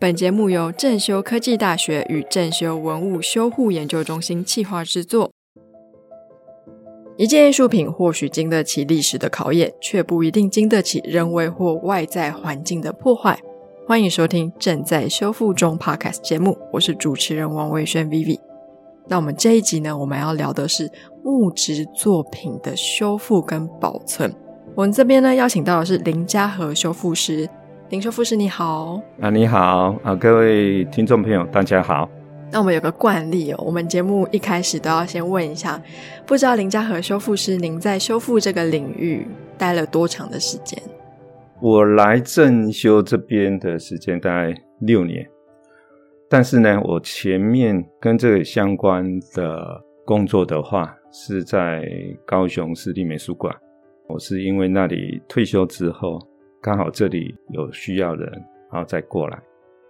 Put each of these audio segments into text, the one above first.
本节目由正修科技大学与正修文物修护研究中心企划制作。一件艺术品或许经得起历史的考验，却不一定经得起人为或外在环境的破坏。欢迎收听正在修复中 Podcast 节目，我是主持人王维轩 Vivi。那我们这一集呢，我们要聊的是木质作品的修复跟保存。我们这边呢，邀请到的是林家和修复师。林修复师你好，啊你好啊各位听众朋友大家好。那我们有个惯例哦，我们节目一开始都要先问一下，不知道林家和修复师您在修复这个领域待了多长的时间？我来正修这边的时间大概六年，但是呢，我前面跟这个相关的工作的话，是在高雄市立美术馆。我是因为那里退休之后。刚好这里有需要人，然后再过来。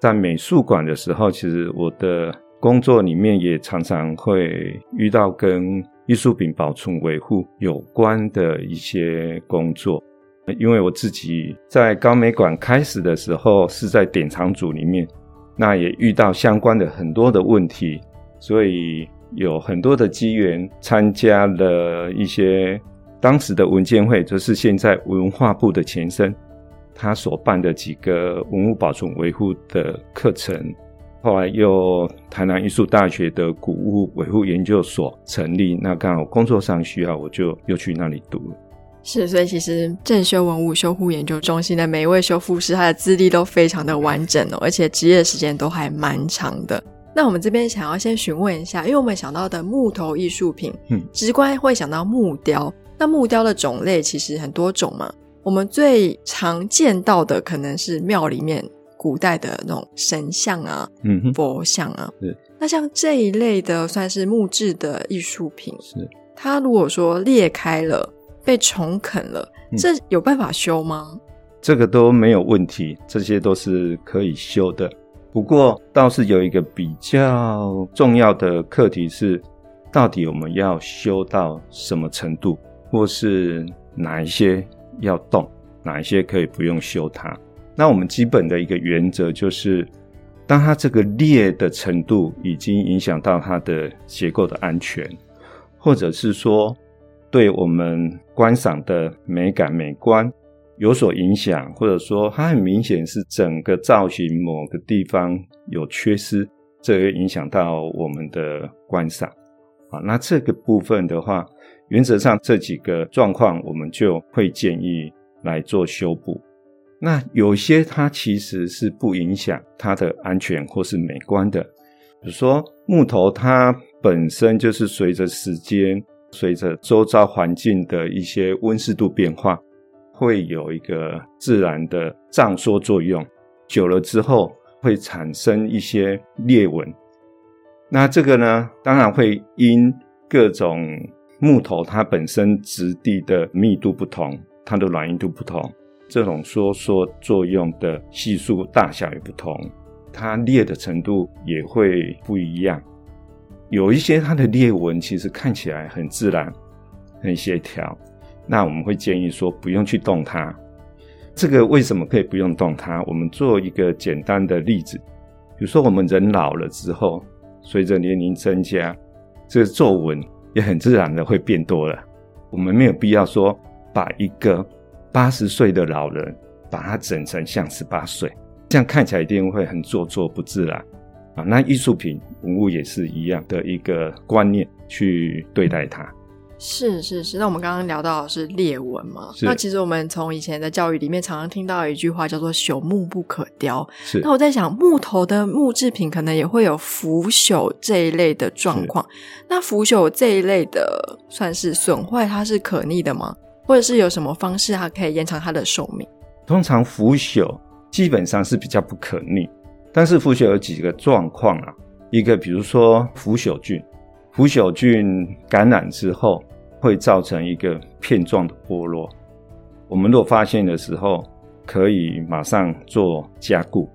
在美术馆的时候，其实我的工作里面也常常会遇到跟艺术品保存维护有关的一些工作。因为我自己在高美馆开始的时候是在典藏组里面，那也遇到相关的很多的问题，所以有很多的机缘参加了一些当时的文件会，就是现在文化部的前身。他所办的几个文物保存维护的课程，后来又台南艺术大学的古物维护研究所成立，那刚好工作上需要，我就又去那里读了。是，所以其实正修文物修护研究中心的每一位修复师，他的资历都非常的完整哦，而且职业时间都还蛮长的。那我们这边想要先询问一下，因为我们想到的木头艺术品，嗯，直观会想到木雕，那木雕的种类其实很多种嘛。我们最常见到的可能是庙里面古代的那种神像啊，嗯，佛像啊。是。那像这一类的算是木质的艺术品，是。它如果说裂开了，被虫啃了，这有办法修吗？这个都没有问题，这些都是可以修的。不过倒是有一个比较重要的课题是，到底我们要修到什么程度，或是哪一些？要动哪一些可以不用修它？那我们基本的一个原则就是，当它这个裂的程度已经影响到它的结构的安全，或者是说对我们观赏的美感美观有所影响，或者说它很明显是整个造型某个地方有缺失，这会影响到我们的观赏啊。那这个部分的话。原则上，这几个状况我们就会建议来做修补。那有些它其实是不影响它的安全或是美观的，比如说木头，它本身就是随着时间、随着周遭环境的一些温湿度变化，会有一个自然的胀缩作用，久了之后会产生一些裂纹。那这个呢，当然会因各种。木头它本身质地的密度不同，它的软硬度不同，这种收缩作用的系数大小也不同，它裂的程度也会不一样。有一些它的裂纹其实看起来很自然、很协调，那我们会建议说不用去动它。这个为什么可以不用动它？我们做一个简单的例子，比如说我们人老了之后，随着年龄增加，这个皱纹。也很自然的会变多了，我们没有必要说把一个八十岁的老人把他整成像十八岁，这样看起来一定会很做作不自然啊。那艺术品文物也是一样的一个观念去对待它。是是是，那我们刚刚聊到的是裂纹嘛？那其实我们从以前的教育里面常常听到一句话叫做“朽木不可雕”。是。那我在想，木头的木制品可能也会有腐朽这一类的状况。那腐朽这一类的算是损坏，它是可逆的吗？或者是有什么方式它可以延长它的寿命？通常腐朽基本上是比较不可逆，但是腐朽有几个状况啊？一个比如说腐朽菌。腐朽菌感染之后，会造成一个片状的剥落。我们若发现的时候，可以马上做加固。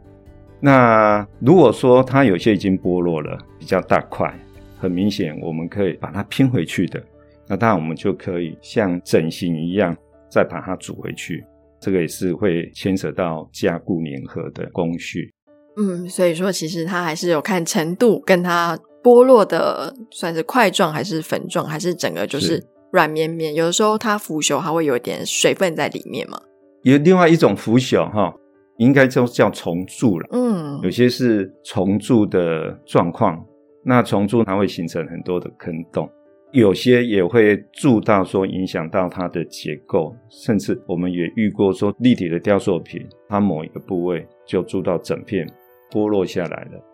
那如果说它有些已经剥落了，比较大块，很明显，我们可以把它拼回去的。那当然，我们就可以像整形一样，再把它组回去。这个也是会牵扯到加固粘合的工序。嗯，所以说其实它还是有看程度，跟它剥落的算是块状还是粉状，还是整个就是是软绵绵。有的时候它腐朽还会有一点水分在里面嘛。有另外一种腐朽哈，应该就叫虫蛀了。嗯有些是虫蛀的状况，那虫蛀它会形成很多的坑洞，有些也会蛀到说影响到它的结构，甚至我们也遇过说立体的雕塑品，它某一个部位就蛀到整片剥落下来了。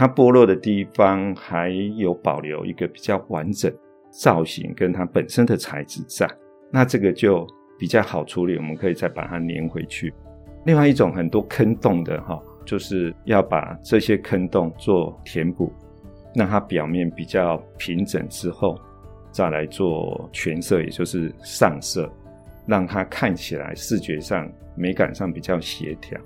它剥落的地方还有保留一个比较完整造型跟它本身的材质在，那这个就比较好处理，我们可以再把它粘回去。另外一种很多坑洞的哈，就是要把这些坑洞做填补，让它表面比较平整之后，再来做全色，也就是上色，让它看起来视觉上、美感上比较协调。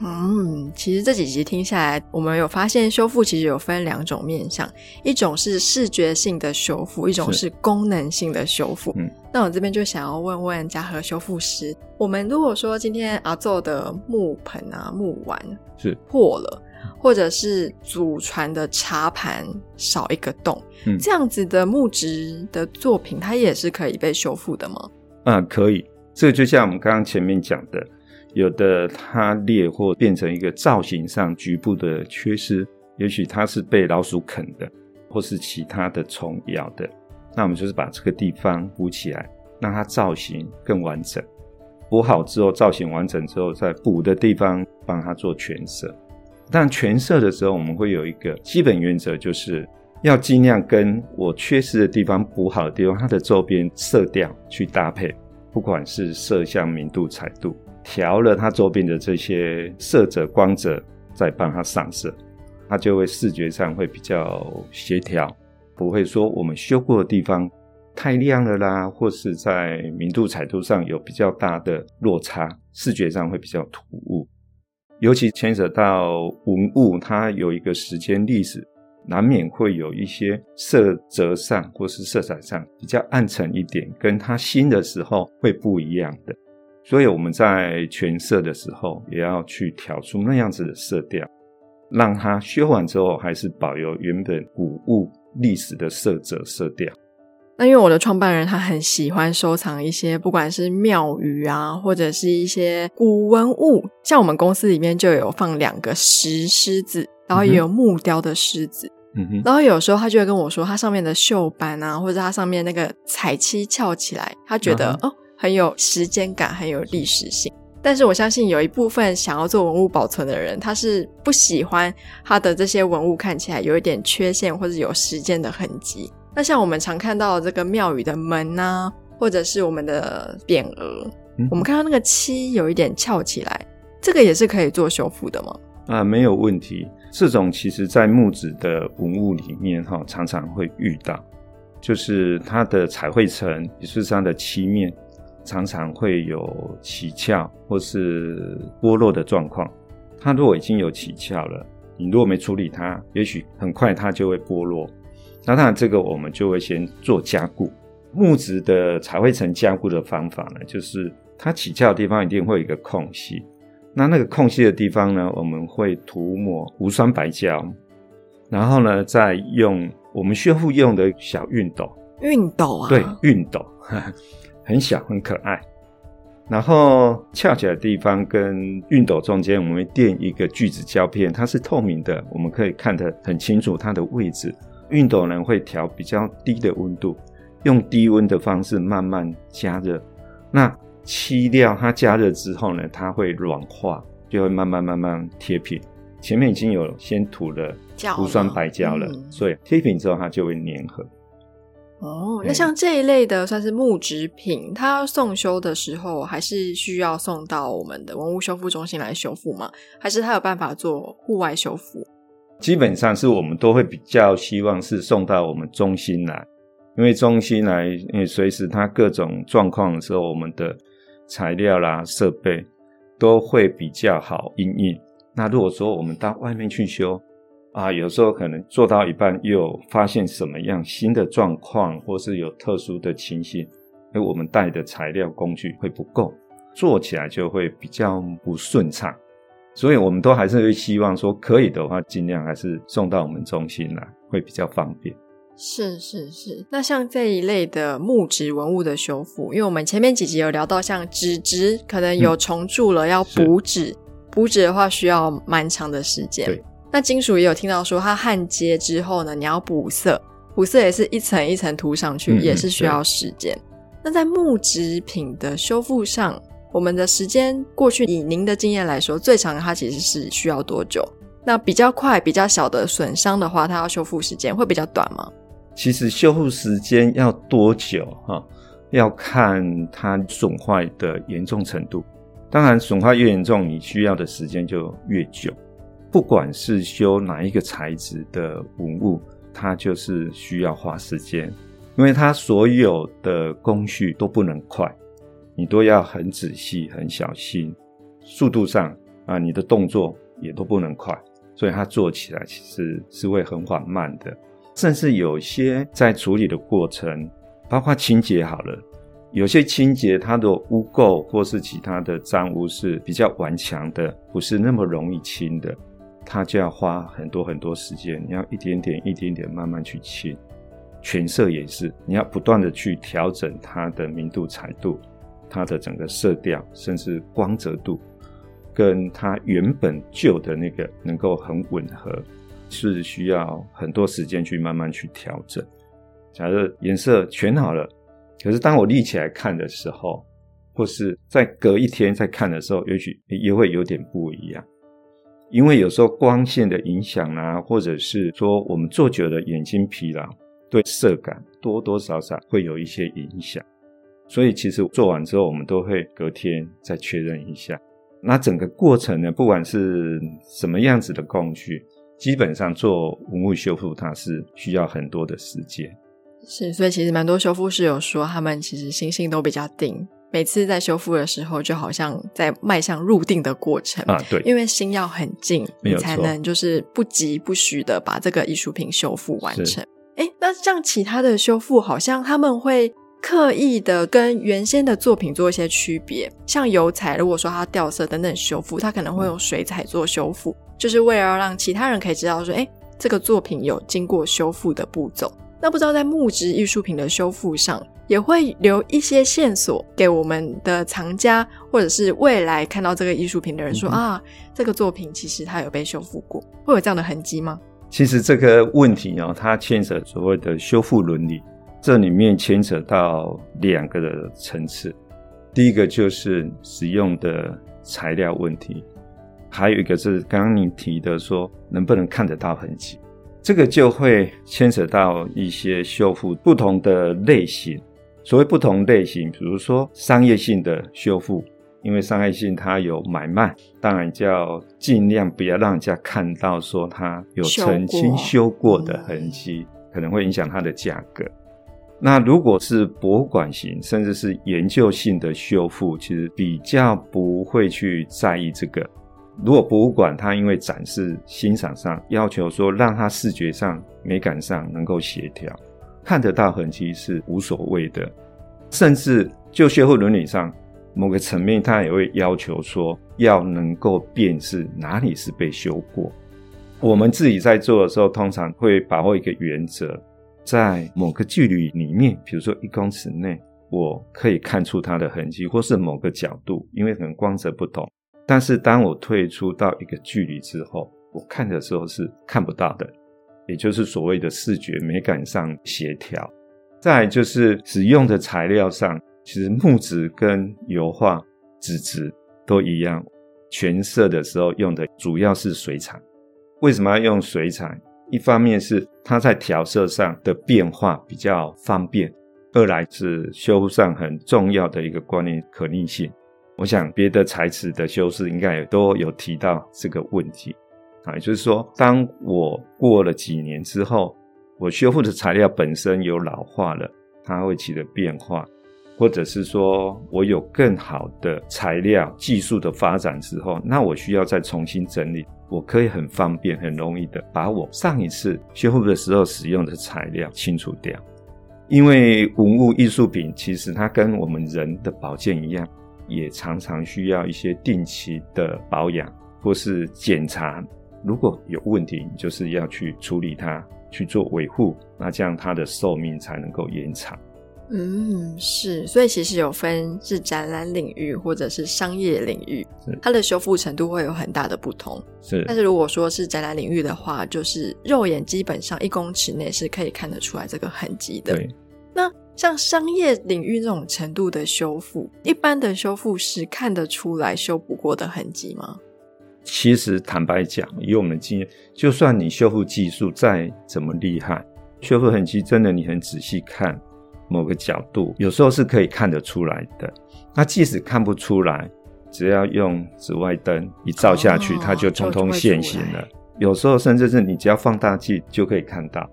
嗯，其实这几集听下来，我们有发现修复其实有分两种面向，一种是视觉性的修复，一种是是功能性的修复。嗯，那我这边就想要问问嘉禾修复师，我们如果说今天阿奏的木盆啊、木碗是破了，或者是祖传的茶盘少一个洞，嗯这样子的木质的作品，它也是可以被修复的吗？啊，可以。这个就像我们刚刚前面讲的，有的它裂或变成一个造型上局部的缺失，也许它是被老鼠啃的，或是其他的虫咬的。那我们就是把这个地方补起来，让它造型更完整。补好之后，造型完整之后，在补的地方帮它做全色。但全色的时候，我们会有一个基本原则，就是要尽量跟我缺失的地方补好的地方，它的周边色调去搭配。不管是色相、明度、彩度，调了它周边的这些色泽、光泽，再帮它上色，它就会视觉上会比较协调，不会说我们修过的地方太亮了啦，或是在明度、彩度上有比较大的落差，视觉上会比较突兀。尤其牵扯到文物，它有一个时间历史，难免会有一些色泽上或是色彩上比较暗沉一点，跟它新的时候会不一样的。所以我们在全色的时候，也要去调出那样子的色调，让它修完之后还是保留原本古物历史的色泽色调。那因为我的创办人他很喜欢收藏一些不管是庙宇啊，或者是一些古文物，像我们公司里面就有放两个石狮子，然后也有木雕的狮子。嗯哼，然后有时候他就会跟我说，它上面的锈斑啊，或者它上面那个彩漆翘起来，他觉得、嗯哦很有时间感，很有历史性。但是我相信有一部分想要做文物保存的人，他是不喜欢他的这些文物看起来有一点缺陷或者有时间的痕迹。那像我们常看到的这个庙宇的门呐、或者是我们的匾额，嗯我们看到那个漆有一点翘起来，这个也是可以做修复的吗？啊，没有问题。这种其实在木质的文物里面哈，常常会遇到，就是它的彩绘层，也就是它的漆面，常常会有起翘或是剥落的状况。它如果已经有起翘了，你如果没处理它，也许很快它就会剥落。那当然，这个我们就会先做加固。木质的彩绘层加固的方法呢，就是它起翘的地方一定会有一个空隙，那那个空隙的地方呢，我们会涂抹无酸白胶，然后呢，再用我们修复用的小熨斗，熨斗啊，对，熨斗，很小很可爱。然后翘起来的地方跟熨斗中间，我们会垫一个聚酯胶片，它是透明的，我们可以看得很清楚它的位置。熨斗呢会调比较低的温度，用低温的方式慢慢加热。那漆料它加热之后呢，它会软化，就会慢慢慢慢贴平。前面已经有先涂了胶无酸白胶了，嗯所以贴平之后它就会粘合。哦，那像这一类的算是木制品，它送修的时候，还是需要送到我们的文物修复中心来修复吗？还是它有办法做户外修复？基本上是我们都会比较希望是送到我们中心来，因为中心来，因为随时它各种状况的时候，我们的材料啦、设备都会比较好应应。那如果说我们到外面去修啊，有时候可能做到一半又发现什么样新的状况，或是有特殊的情形，而我们带的材料工具会不够，做起来就会比较不顺畅。所以我们都还是会希望说，可以的话，尽量还是送到我们中心来，会比较方便。是是是，那像这一类的木质文物的修复，因为我们前面几集有聊到，像纸质可能有重铸了，要补纸，补纸的话需要蛮长的时间。对，那金属也有听到说，它焊接之后呢，你要补色，补色也是一层一层涂上去，也是需要时间。那在木制品的修复上，我们的时间过去以您的经验来说，最长它其实是需要多久？那比较快、比较小的损伤的话，它要修复时间会比较短吗？其实修复时间要多久哈？要看它损坏的严重程度。当然，损坏越严重，你需要的时间就越久。不管是修哪一个材质的文物，它就是需要花时间，因为它所有的工序都不能快，你都要很仔细、很小心。速度上啊，你的动作也都不能快，所以它做起来其实是会很缓慢的。甚至有些在处理的过程，包括清洁好了，有些清洁它的污垢或是其他的脏污是比较顽强的，不是那么容易清的，它就要花很多很多时间，你要一点点一点点慢慢去清。全色也是，你要不断的去调整它的明度、彩度，它的整个色调，甚至光泽度，跟它原本旧的那个能够很吻合。是需要很多时间去慢慢去调整。假设颜色全好了，可是当我立起来看的时候，或是在隔一天再看的时候，也许也会有点不一样。因为有时候光线的影响啊，或者是说我们做久了眼睛疲劳，对色感多多少少会有一些影响。所以其实做完之后，我们都会隔天再确认一下。那整个过程呢，不管是什么样子的工序。基本上做文物修复，它是需要很多的时间。是，所以其实蛮多修复师有说，他们其实心性都比较定，每次在修复的时候，就好像在迈向入定的过程啊。对，因为心要很静，你才能就是不急不徐的把这个艺术品修复完成。哎，那像其他的修复，好像他们会刻意的跟原先的作品做一些区别，像油彩，如果说它掉色等等修复，它可能会用水彩做修复。就是为了让其他人可以知道说，哎，这个作品有经过修复的步骤。那不知道在木质艺术品的修复上，也会留一些线索给我们的藏家，或者是未来看到这个艺术品的人说啊，这个作品其实它有被修复过，会有这样的痕迹吗？其实这个问题呢，它牵扯所谓的修复伦理，这里面牵扯到两个的层次。第一个就是使用的材料问题。还有一个是刚刚你提的说能不能看得到痕迹，这个就会牵扯到一些修复不同的类型。所谓不同类型，比如说商业性的修复，因为商业性它有买卖，当然就要尽量不要让人家看到说它有曾经修过的痕迹，可能会影响它的价格。那如果是博物馆型，甚至是研究性的修复，其实比较不会去在意这个。如果博物馆它因为展示欣赏上要求说让它视觉上美感上能够协调，看得到痕迹是无所谓的，甚至就修复伦理上某个层面，它也会要求说要能够辨识哪里是被修过。我们自己在做的时候，通常会把握一个原则，在某个距离里面，比如说一公尺内，我可以看出它的痕迹，或是某个角度，因为可能光泽不同。但是当我退出到一个距离之后，我看的时候是看不到的，也就是所谓的视觉美感上协调。再就是使用的材料上，其实木质跟油画、纸质都一样，全色的时候用的主要是水彩。为什么要用水彩？一方面是它在调色上的变化比较方便，二来是修复上很重要的一个观念——可逆性。我想别的材质的修饰应该也都有提到这个问题啊，也就是说，当我过了几年之后，我修复的材料本身有老化了，它会起的变化，或者是说我有更好的材料技术的发展之后，那我需要再重新整理，我可以很方便、很容易的把我上一次修复的时候使用的材料清除掉，因为文物艺术品其实它跟我们人的保健一样。也常常需要一些定期的保养或是检查，如果有问题，就是要去处理它，去做维护，那这样它的寿命才能够延长。嗯，是，所以其实有分是展览领域或者是商业领域，它的修复程度会有很大的不同。是但是如果说是展览领域的话，就是肉眼基本上一公尺内是可以看得出来这个痕迹的。对，那像商业领域这种程度的修复，一般的修复师看得出来修补过的痕迹吗？其实坦白讲，以我们的经验，就算你修复技术再怎么厉害，修复痕迹真的你很仔细看某个角度，有时候是可以看得出来的。那即使看不出来，只要用紫外灯一照下去，哦它就通通现形了。有时候甚至是你只要放大镜就可以看到。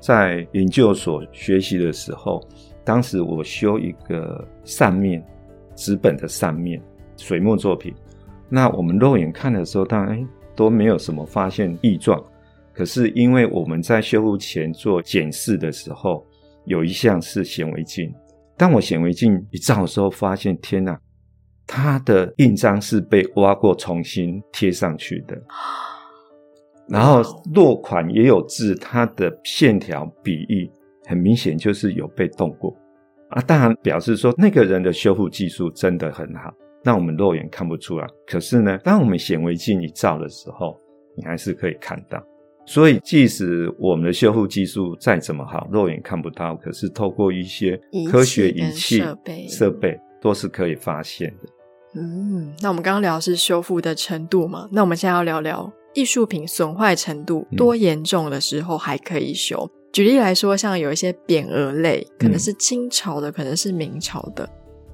在研究所学习的时候，当时我修一个扇面纸本的扇面水墨作品，那我们肉眼看的时候，当然都没有什么发现异状。可是因为我们在修复前做检视的时候，有一项是显微镜。当我显微镜一照的时候，发现天哪，它的印章是被挖过重新贴上去的。然后落款也有字，它的线条笔意很明显就是有被动过啊。当然表示说那个人的修复技术真的很好，那我们肉眼看不出来。可是呢，当我们显微镜一照的时候，你还是可以看到。所以，即使我们的修复技术再怎么好，肉眼看不到，可是透过一些科学仪器设备设备都是可以发现的。嗯，那我们刚刚聊的是修复的程度嘛，那我们现在要聊聊艺术品损坏程度嗯多严重的时候还可以修。举例来说，像有一些匾额类，可能是清朝的，可能是明朝的。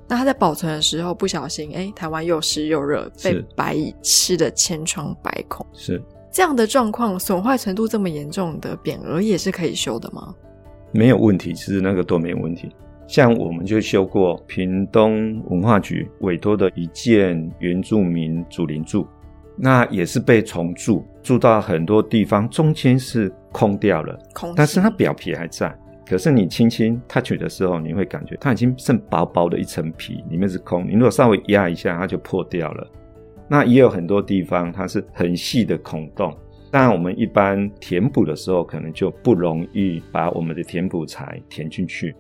那它在保存的时候不小心，哎，台湾又湿又热，被白蚁吃的千疮百孔。是这样的状况，损坏程度这么严重的匾额也是可以修的吗？没有问题，其实那个都没有问题。像我们就修过屏东文化局委托的一件原住民祖灵柱，那也是被重铸，铸到很多地方，中间是空掉了，空但是它表皮还在。可是你轻轻 touch 的时候，你会感觉它已经剩薄薄的一层皮，里面是空。你如果稍微压一下，它就破掉了。那也有很多地方它是很细的孔洞，当然我们一般填补的时候，可能就不容易把我们的填补材填进去。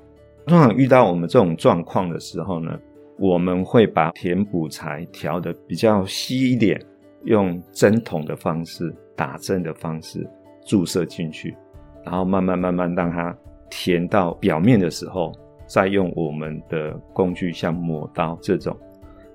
通常遇到我们这种状况的时候呢，我们会把填补材调的比较稀一点，用针筒的方式、打针的方式注射进去，然后慢慢慢慢让它填到表面的时候，再用我们的工具，像抹刀这种，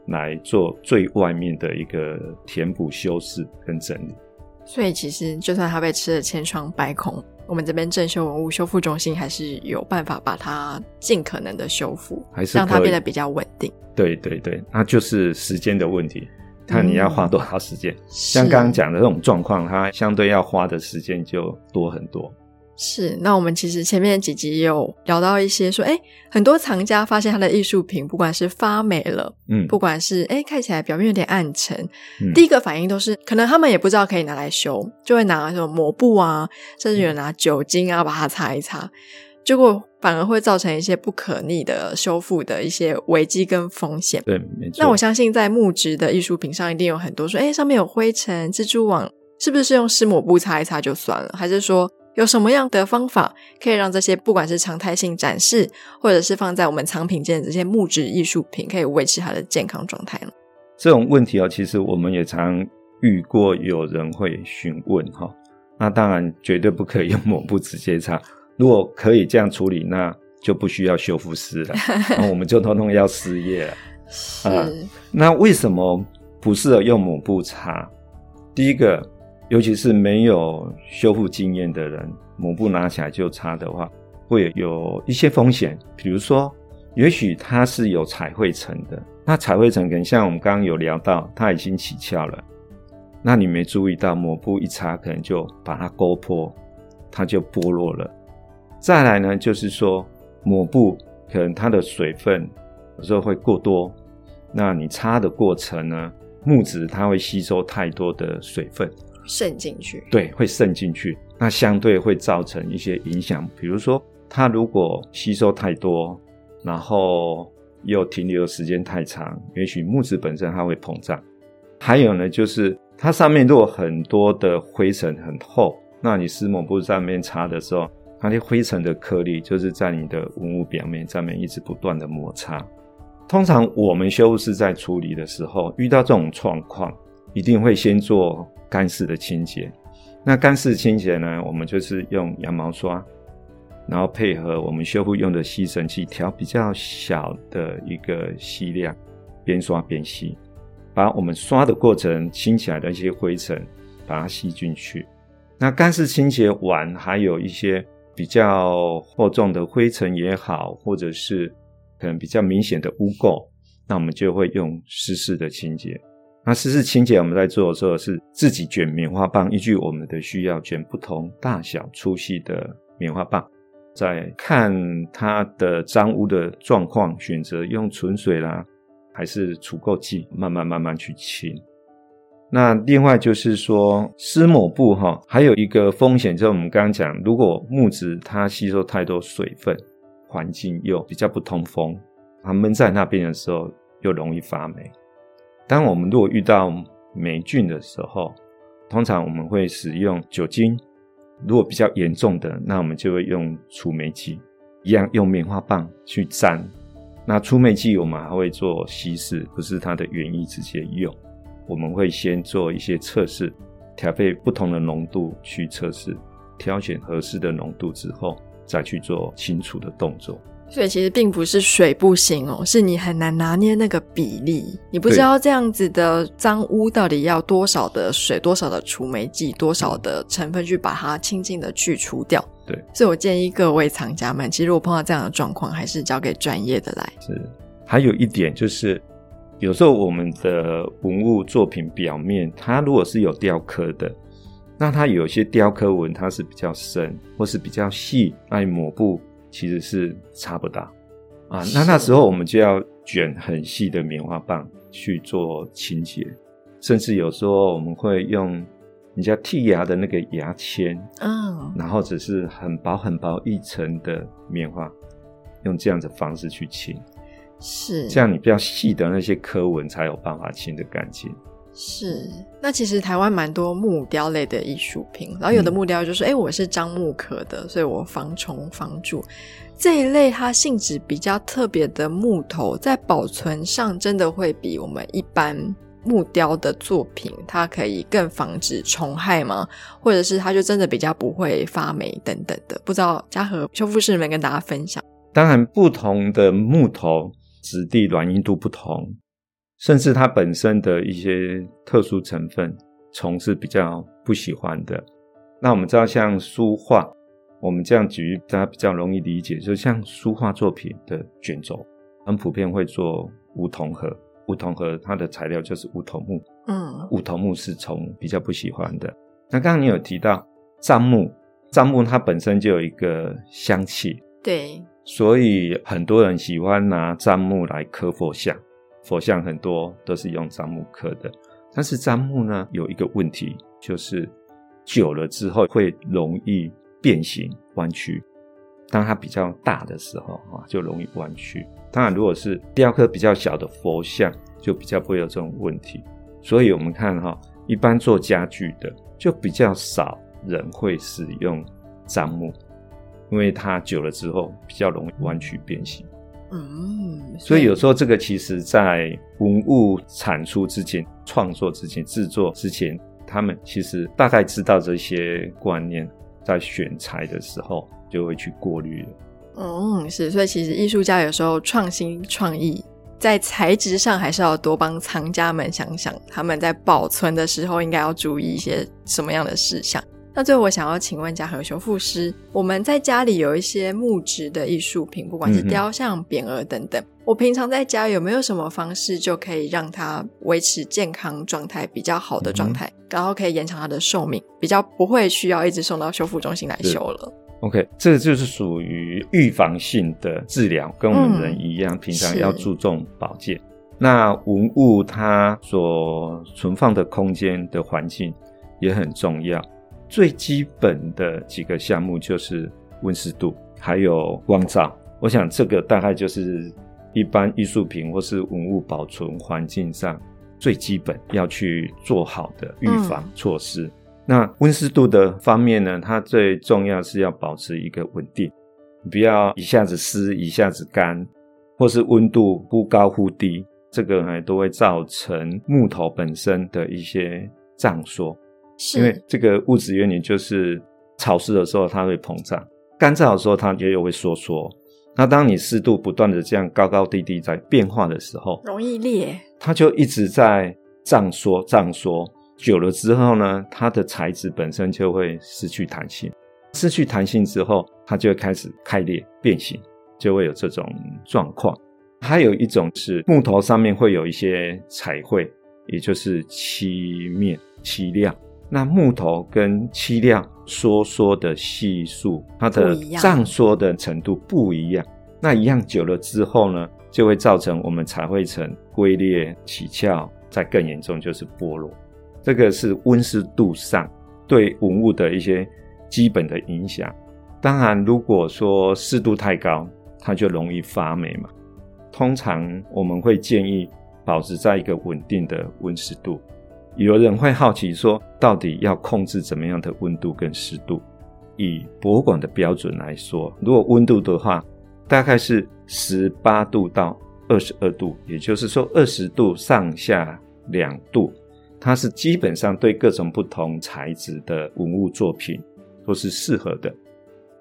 来做最外面的一个填补、修饰跟整理。所以其实就算它被吃的千疮百孔，我们这边正修文物修复中心还是有办法把它尽可能的修复，还是让它变得比较稳定。对对对，那就是时间的问题，看你要花多少时间。像是刚刚讲的这种状况，它相对要花的时间就多很多。是，那我们其实前面几集也有聊到一些说，哎，很多藏家发现他的艺术品，不管是发霉了，嗯，不管是哎看起来表面有点暗沉，嗯。第一个反应都是可能他们也不知道可以拿来修，就会拿什么抹布啊，甚至有拿酒精啊把它擦一擦，结果反而会造成一些不可逆的修复的一些危机跟风险。对，没错。那我相信在木质的艺术品上，一定有很多说，哎，上面有灰尘、蜘蛛网，是不是用湿抹布擦一擦就算了？还是说有什么样的方法可以让这些不管是常态性展示，或者是放在我们藏品间的这些木质艺术品，可以维持它的健康状态呢？这种问题哦，其实我们也常遇过，有人会询问哈。那当然绝对不可以用抹布直接擦，如果可以这样处理，那就不需要修复师了，那我们就通通要失业了。是，啊那为什么不适合用抹布擦？第一个，尤其是没有修复经验的人，抹布拿起来就擦的话，会有一些风险。比如说，也许它是有彩绘层的，那彩绘层可能像我们刚刚有聊到，它已经起翘了，那你没注意到，抹布一擦，可能就把它勾破，它就剥落了。再来呢，就是说抹布可能它的水分有时候会过多，那你擦的过程呢，木质它会吸收太多的水分，渗进去。对，会渗进去，那相对会造成一些影响，比如说它如果吸收太多，然后又停留的时间太长，也许木质本身它会膨胀，还有呢，就是它上面如果很多的灰尘很厚，那你湿抹布上面擦的时候，那些灰尘的颗粒就是在你的文物表面上面一直不断的摩擦。通常我们修复师在处理的时候，遇到这种状况，一定会先做干式的清洁。那干式清洁呢，我们就是用羊毛刷，然后配合我们修复用的吸尘器，调比较小的一个吸量，边刷边吸。把我们刷的过程清起来的一些灰尘，把它吸进去。那干式清洁完，还有一些比较厚重的灰尘也好，或者是可能比较明显的污垢，那我们就会用湿式的清洁。那湿式清洁我们在做的时候是自己卷棉花棒，依据我们的需要卷不同大小粗细的棉花棒，在看它的脏污的状况，选择用纯水啦。还是除垢剂，慢慢慢慢去清。那另外就是说，湿抹布哈，还有一个风险，就是我们刚刚讲，如果木质它吸收太多水分，环境又比较不通风，它闷在那边的时候又容易发霉。当我们如果遇到霉菌的时候，通常我们会使用酒精；如果比较严重的，那我们就会用除霉剂，一样用棉花棒去沾。那除霉剂我们还会做稀释，不是它的原液直接用。我们会先做一些测试，调配不同的浓度去测试，挑选合适的浓度之后，再去做清除的动作。所以其实并不是水不行哦，是你很难拿捏那个比例，你不知道这样子的脏污到底要多少的水、多少的除霉剂、多少的成分去把它轻轻的去除掉。对，所以我建议各位藏家们，其实如果碰到这样的状况，还是交给专业的来。是，还有一点就是，有时候我们的文物作品表面，它如果是有雕刻的，那它有些雕刻纹它是比较深或是比较细，那抹布。其实是擦不到啊，那那时候我们就要卷很细的棉花棒去做清洁，甚至有时候我们会用人家剔牙的那个牙签，嗯，然后只是很薄很薄一层的棉花，用这样的方式去清，是这样，你比较细的那些科纹才有办法清得干净。是，那其实台湾蛮多木雕类的艺术品，然后有的木雕就说：“哎，我是樟木壳的，所以我防虫防蛀。”这一类它性质比较特别的木头，在保存上真的会比我们一般木雕的作品，它可以更防止虫害吗？或者是它就真的比较不会发霉等等的？不知道嘉禾修复师能跟大家分享。当然，不同的木头质地软硬度不同。甚至它本身的一些特殊成分，虫是比较不喜欢的。那我们知道，像书画，我们这样举，大家比较容易理解，就像书画作品的卷轴，很普遍会做梧桐盒。梧桐盒它的材料就是梧桐木，嗯，梧桐木是虫比较不喜欢的。那刚刚你有提到樟木，樟木它本身就有一个香气，对，所以很多人喜欢拿樟木来刻佛像。佛像很多都是用樟木刻的，但是樟木呢有一个问题，就是久了之后会容易变形弯曲。当它比较大的时候啊，就容易弯曲。当然，如果是雕刻比较小的佛像，就比较不会有这种问题。所以我们看哈，一般做家具的就比较少人会使用樟木，因为它久了之后比较容易弯曲变形。嗯，所以有时候这个其实，在文物产出之前、创作之前、制作之前，他们其实大概知道这些观念，在选材的时候就会去过滤了。嗯，是，所以其实艺术家有时候创新创意，在材质上还是要多帮藏家们想想，他们在保存的时候应该要注意一些什么样的事项。那最后，我想要请问嘉禾修复师，我们在家里有一些木质的艺术品，不管是雕像、匾额等等，我平常在家有没有什么方式就可以让它维持健康状态比较好的状态，然后可以延长它的寿命，比较不会需要一直送到修复中心来修了？OK，这就是属于预防性的治疗，跟我们人一样，平常要注重保健。那文物它所存放的空间的环境也很重要。最基本的几个项目就是温湿度，还有光照。我想这个大概就是一般艺术品或是文物保存环境上最基本要去做好的预防措施。那温湿度的方面呢，它最重要是要保持一个稳定，不要一下子湿一下子干，或是温度忽高忽低，这个呢都会造成木头本身的一些胀缩。因为这个物质原理就是潮湿的时候它会膨胀，干燥的时候它也有会收缩。那当你湿度不断的这样高高低低在变化的时候，容易裂，它就一直在胀缩胀缩。久了之后呢，它的材质本身就会失去弹性，失去弹性之后，它就会开始开裂变形，就会有这种状况。还有一种是木头上面会有一些彩绘，也就是漆面漆料。那木头跟漆料缩缩的系数，它的胀缩的程度不一样。那一样久了之后呢，就会造成我们彩绘层龟裂起翘，再更严重就是剥落。这个是温湿度上对文物的一些基本的影响。当然，如果说湿度太高，它就容易发霉嘛。通常我们会建议保持在一个稳定的温湿度。有人会好奇说，到底要控制怎么样的温度跟湿度？以博物馆的标准来说，如果温度的话，大概是十八度到二十二度，也就是说二十度上下两度，它是基本上对各种不同材质的文物作品都是适合的。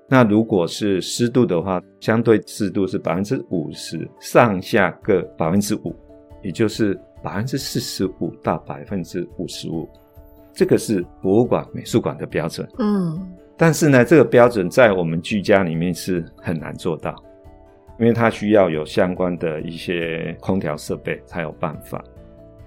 那如果是湿度的话，相对湿度是百分之五十上下各百分之五，也就是。百分之四十五到百分之五十五，这个是博物馆、美术馆的标准。嗯，但是呢，这个标准在我们居家里面是很难做到，因为它需要有相关的一些空调设备才有办法。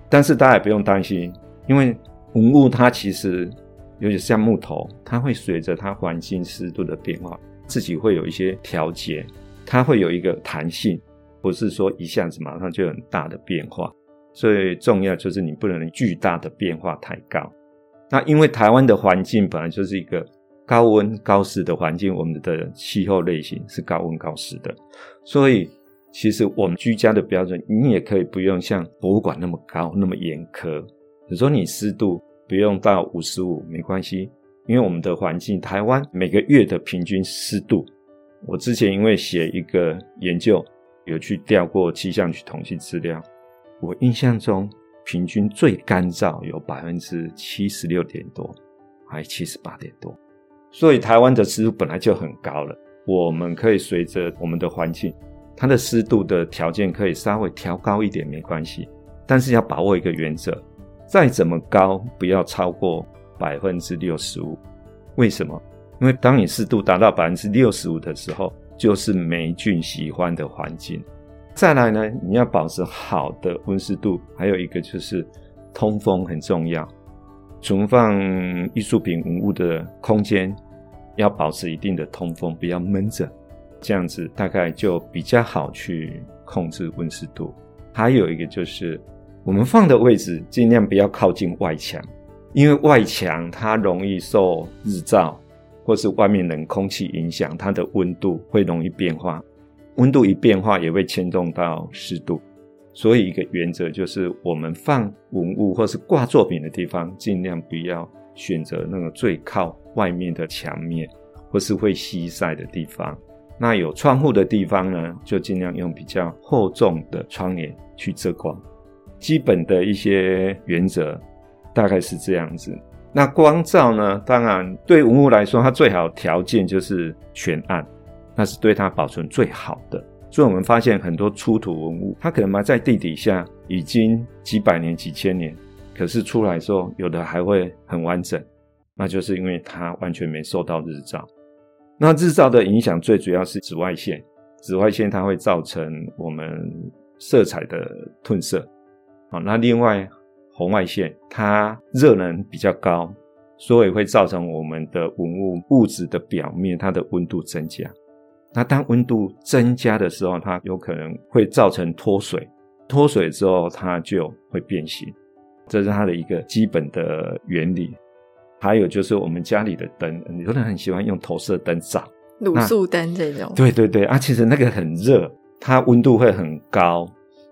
但是大家也不用担心，因为文物它其实，尤其像木头，它会随着它环境湿度的变化，自己会有一些调节，它会有一个弹性，不是说一下子马上就很大的变化。最重要就是你不能巨大的变化太高。那因为台湾的环境本来就是一个高温高湿的环境，我们的气候类型是高温高湿的，所以其实我们居家的标准，你也可以不用像博物馆那么高那么严苛。你说你湿度不用到五十五没关系，因为我们的环境台湾每个月的平均湿度，我之前因为写一个研究，有去调过气象局统计资料。我印象中，平均最干燥有百分之七十六点多，还七十八点多，所以台湾的湿度本来就很高了。我们可以随着我们的环境，它的湿度的条件可以稍微调高一点没关系，但是要把握一个原则，再怎么高不要超过百分之六十五。为什么？因为当你湿度达到百分之六十五的时候，就是霉菌喜欢的环境。再来呢，你要保持好的温湿度，还有一个就是通风很重要。存放艺术品文物的空间要保持一定的通风，不要闷着，这样子大概就比较好去控制温湿度。还有一个就是我们放的位置尽量不要靠近外墙，因为外墙它容易受日照或是外面冷空气影响，它的温度会容易变化。温度一变化，也会牵动到湿度，所以一个原则就是，我们放文物或是挂作品的地方，尽量不要选择那个最靠外面的墙面，或是会西晒的地方。那有窗户的地方呢，就尽量用比较厚重的窗帘去遮光。基本的一些原则大概是这样子。那光照呢，当然对文物来说，它最好条件就是全暗。那是对它保存最好的，所以我们发现很多出土文物，它可能埋在地底下已经几百年、几千年，可是出来之后，有的还会很完整，那就是因为它完全没受到日照。那日照的影响最主要是紫外线，紫外线它会造成我们色彩的褪色。好，那另外红外线它热能比较高，所以会造成我们的文物物质的表面它的温度增加。那当温度增加的时候，它有可能会造成脱水，脱水之后它就会变形，这是它的一个基本的原理。还有就是我们家里的灯，有人很喜欢用投射灯照，卤素灯这种。对对对啊，其实那个很热，它温度会很高，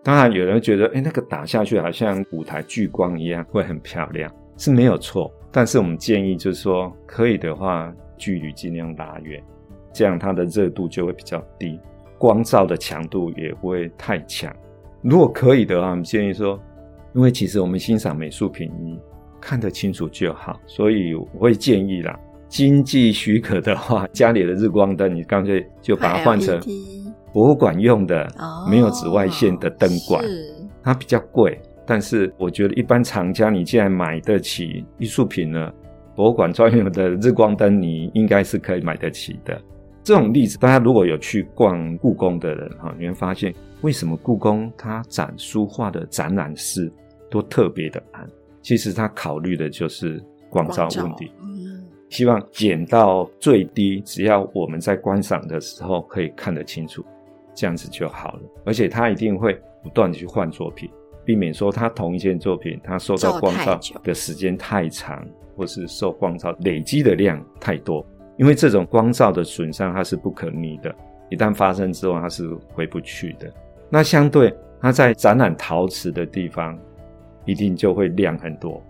当然，有人觉得，哎，那个打下去好像舞台聚光一样，会很漂亮，是没有错。但是我们建议就是说，可以的话，距离尽量拉远，这样它的热度就会比较低，光照的强度也不会太强。如果可以的话，我们建议说，因为其实我们欣赏美术品，看得清楚就好，所以我会建议啦，经济许可的话，家里的日光灯，你干脆就把它换成。博物馆用的没有紫外线的灯管，它比较贵，但是我觉得一般厂家你既然买得起艺术品呢，博物馆专用的日光灯你应该是可以买得起的。这种例子，大家如果有去逛故宫的人哈，你会发现为什么故宫它展书画的展览室都特别的暗，其实它考虑的就是光照问题，希望减到最低，只要我们在观赏的时候可以看得清楚。这样子就好了，而且他一定会不断的去换作品，避免说他同一件作品，他受到光照的时间太长，或是受光照累积的量太多。因为这种光照的损伤它是不可逆的，一旦发生之后它是回不去的。那相对它在展览陶瓷的地方，一定就会亮很多，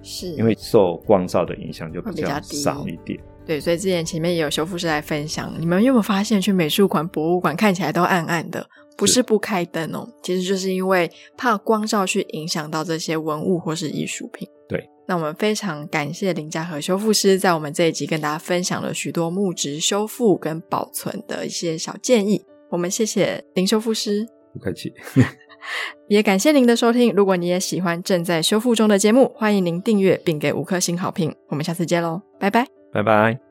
是因为受光照的影响就比较少一点。对，所以之前前面也有修复师来分享，你们有没有发现去美术馆、博物馆看起来都暗暗的，不是不开灯哦，其实就是因为怕光照去影响到这些文物或是艺术品。对，那我们非常感谢林家和修复师在我们这一集跟大家分享了许多木质修复跟保存的一些小建议，我们谢谢林修复师，不客气，也感谢您的收听。如果你也喜欢正在修复中的节目，欢迎您订阅并给五颗星好评。我们下次见喽，拜拜。拜拜。